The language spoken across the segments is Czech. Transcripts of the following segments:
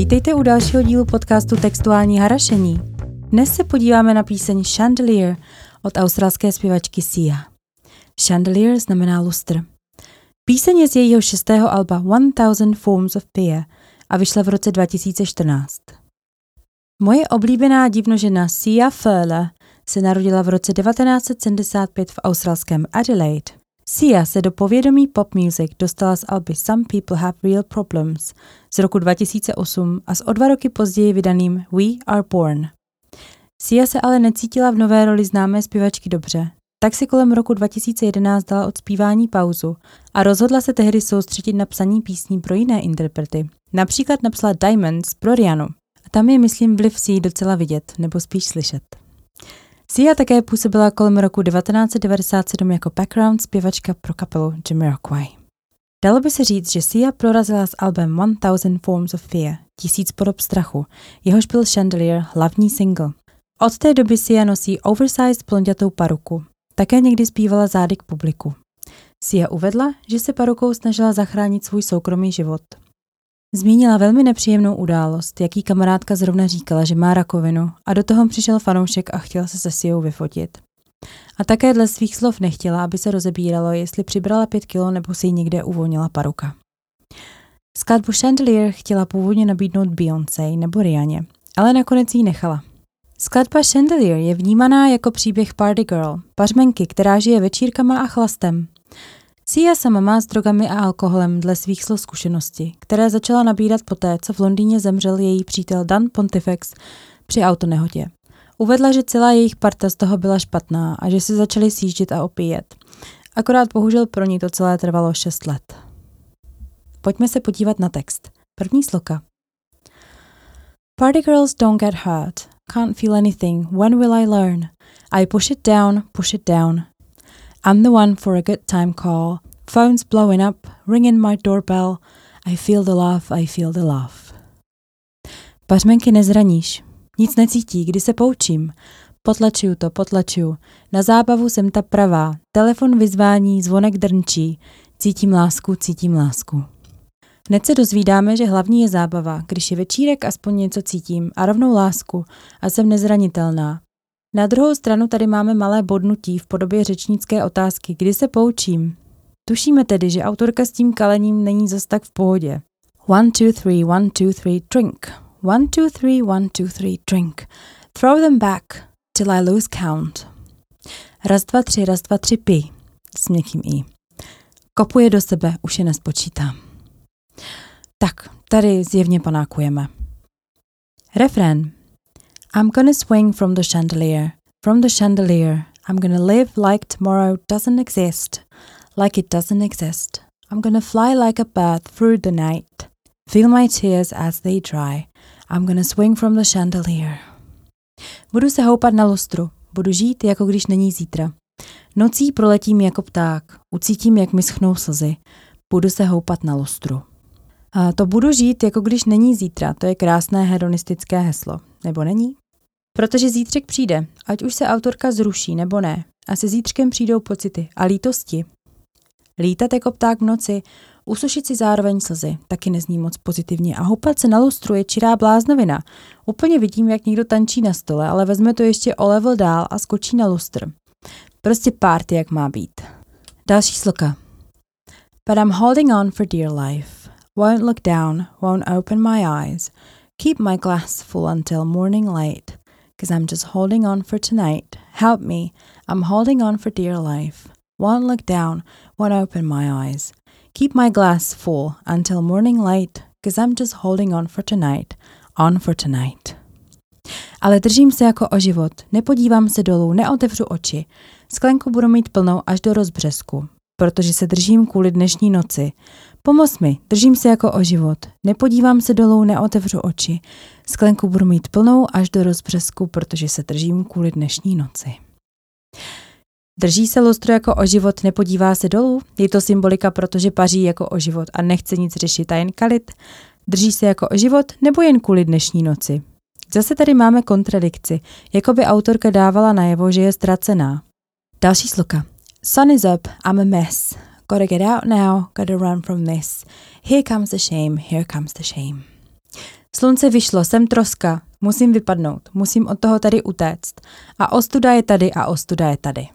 Vítejte u dalšího dílu podcastu Textuální harašení. Dnes se podíváme na píseň Chandelier od australské zpěvačky Sia. Chandelier znamená lustr. Píseň je z jejího šestého alba One Thousand Forms of Fear a vyšla v roce 2014. Moje oblíbená divnožena Sia Furler se narodila v roce 1975 v australském Adelaide. Sia se do povědomí pop music dostala z alby Some People Have Real Problems z roku 2008 a s o dva roky později vydaným We Are Born. Sia se ale necítila v nové roli známé zpěvačky dobře, tak si kolem roku 2011 dala od zpívání pauzu a rozhodla se tehdy soustředit na psaní písní pro jiné interprety. Například napsala Diamonds pro Rianu. A tam je, myslím, vliv si docela vidět, nebo spíš slyšet. Sia také působila kolem roku 1997 jako background zpěvačka pro kapelu Jamiroquai. Dalo by se říct, že Sia prorazila s albem One Thousand Forms of Fear, Tisíc podob strachu, jehož byl Chandelier hlavní single. Od té doby Sia nosí oversized blondětou paruku. Také někdy zpívala zády k publiku. Sia uvedla, že se parukou snažila zachránit svůj soukromý život. Zmínila velmi nepříjemnou událost, jaký kamarádka zrovna říkala, že má rakovinu a do toho přišel fanoušek a chtěl se se Siou vyfotit. A také dle svých slov nechtěla, aby se rozebíralo, jestli přibrala pět kilo nebo si ji někde uvolnila paruka. Skladbu Chandelier chtěla původně nabídnout Beyoncé nebo Rianě, ale nakonec ji nechala. Skladba Chandelier je vnímaná jako příběh Party Girl, pařmenky, která žije večírkama a chlastem. Sia sama má s drogami a alkoholem dle svých slov zkušenosti, které začala nabírat poté, co v Londýně zemřel její přítel Dan Pontifex při autonehodě. Uvedla, že celá jejich parta z toho byla špatná a že si začali sjíždět a opíjet. Akorát bohužel pro ní to celé trvalo 6 let. Pojďme se podívat na text. První sloka. Party girls don't get hurt. Can't feel anything. When will I learn? I push it down, push it down. I'm the one for a good time call. Phone's blowing up, ringing my doorbell. I feel the love, I feel the love. Pařmenky nezraníš. Nic necítí, kdy se poučím. Potlačuju to, potlačuju. Na zábavu jsem ta pravá. Telefon vyzvání, zvonek drnčí. Cítím lásku, cítím lásku. Hned se dozvídáme, že hlavní je zábava, když je večírek, aspoň něco cítím a rovnou lásku a jsem nezranitelná. Na druhou stranu tady máme malé bodnutí v podobě řečnické otázky, kdy se poučím. Tušíme tedy, že autorka s tím kalením není zas tak v pohodě. One, two, three, one, two, three, drink. One, two, three, one, two, three, drink. Throw them back till I lose count. Raz, dva, tři, raz, dva, tři, pi. S měkkým i. Kopuje do sebe, už je nespočítá. Tak, tady zjevně panákujeme. Refrén. I'm gonna swing from the chandelier, from the chandelier. I'm gonna live like tomorrow doesn't exist, like it doesn't exist. I'm gonna fly like a bird through the night. Feel my tears as they dry. I'm gonna swing from the chandelier. Budu se houpat na lustru, budu žít, jako když není zítra. Nocí proletím jako pták, ucítím, jak mi schnou slzy. Budu se houpat na lustru. A to budu žít, jako když není zítra, to je krásné hedonistické heslo. Nebo není? Protože zítřek přijde, ať už se autorka zruší nebo ne. A se zítřkem přijdou pocity a lítosti. Lítat jako pták v noci, usušit si zároveň slzy, taky nezní moc pozitivně a houpat se na lustru je čirá bláznovina. Úplně vidím, jak někdo tančí na stole, ale vezme to ještě o level dál a skočí na lustr. Prostě party, jak má být. Další sloka. But I'm holding on for dear life. Won't look down, won't open my eyes. Keep my glass full until morning light. Cause I'm just holding on for tonight. Help me. I'm holding on for dear life. Won't look down, won't open my eyes. Keep my glass full until morning light, cause I'm just holding on for tonight. On for tonight. Ale držím se jako o život, nepodívám se dolů, neotevřu oči. Sklenku budu mít plnou až do rozbřesku, protože se držím kvůli dnešní noci. Pomoz mi, držím se jako o život, nepodívám se dolů, neotevřu oči. Sklenku budu mít plnou až do rozbřesku, protože se držím kvůli dnešní noci. Drží se lustro jako o život, nepodívá se dolů? Je to symbolika, protože paří jako o život a nechce nic řešit a jen kalit? Drží se jako o život nebo jen kvůli dnešní noci? Zase tady máme kontradikci, jako by autorka dávala najevo, že je ztracená. Další sloka. Sun is up, I'm a mess. Gotta get out now, gotta run from this. Here comes the shame, here comes the shame. Slunce vyšlo, jsem troska, musím vypadnout, musím od toho tady utéct. A ostuda je tady a ostuda je tady.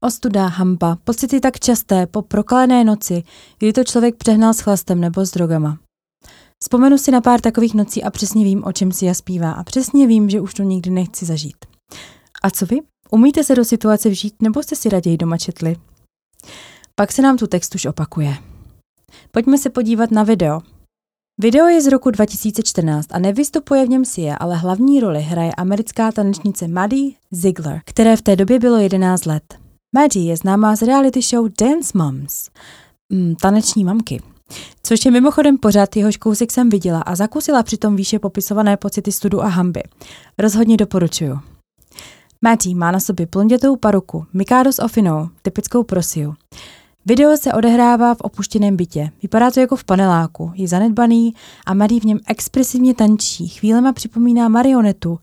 Ostuda, hamba, pocity tak časté po prokalené noci, kdy to člověk přehnal s chlastem nebo s drogama. Vzpomenu si na pár takových nocí a přesně vím, o čem si já zpívá a přesně vím, že už to nikdy nechci zažít. A co vy? Umíte se do situace vžít nebo jste si raději doma četli? Pak se nám tu text už opakuje. Pojďme se podívat na video. Video je z roku 2014 a nevystupuje v něm Sia, ale hlavní roli hraje americká tanečnice Maddie Ziegler, které v té době bylo 11 let. Maddie je známá z reality show Dance Moms, mm, taneční mamky, což je mimochodem pořád jehož kousek jsem viděla a zakusila přitom výše popisované pocity studu a hamby. Rozhodně doporučuju. Maddie má na sobě blondětou paruku, Mikado s ofinou, typickou prosiu. Video se odehrává v opuštěném bytě. Vypadá to jako v paneláku, je zanedbaný a Maddie v něm expresivně tančí. Chvílema připomíná marionetu,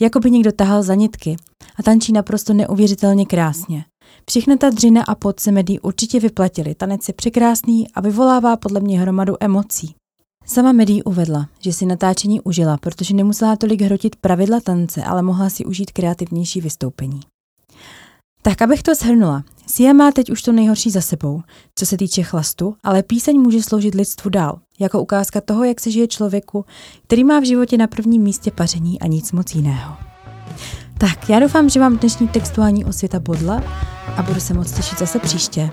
jako by někdo tahal za nitky a tančí naprosto neuvěřitelně krásně. Všechna ta dřina a pot se Maddie určitě vyplatili. Tanec je překrásný a vyvolává podle mě hromadu emocí. Sama Maddie uvedla, že si natáčení užila, protože nemusela tolik hrotit pravidla tance, ale mohla si užít kreativnější vystoupení. Tak abych to shrnula. Sia má teď už to nejhorší za sebou, co se týče chlastu, ale píseň může sloužit lidstvu dál, jako ukázka toho, jak se žije člověku, který má v životě na prvním místě paření a nic moc jiného. Tak, já doufám, že vám dnešní textuální osvěta bodla a budu se moc těšit zase příště.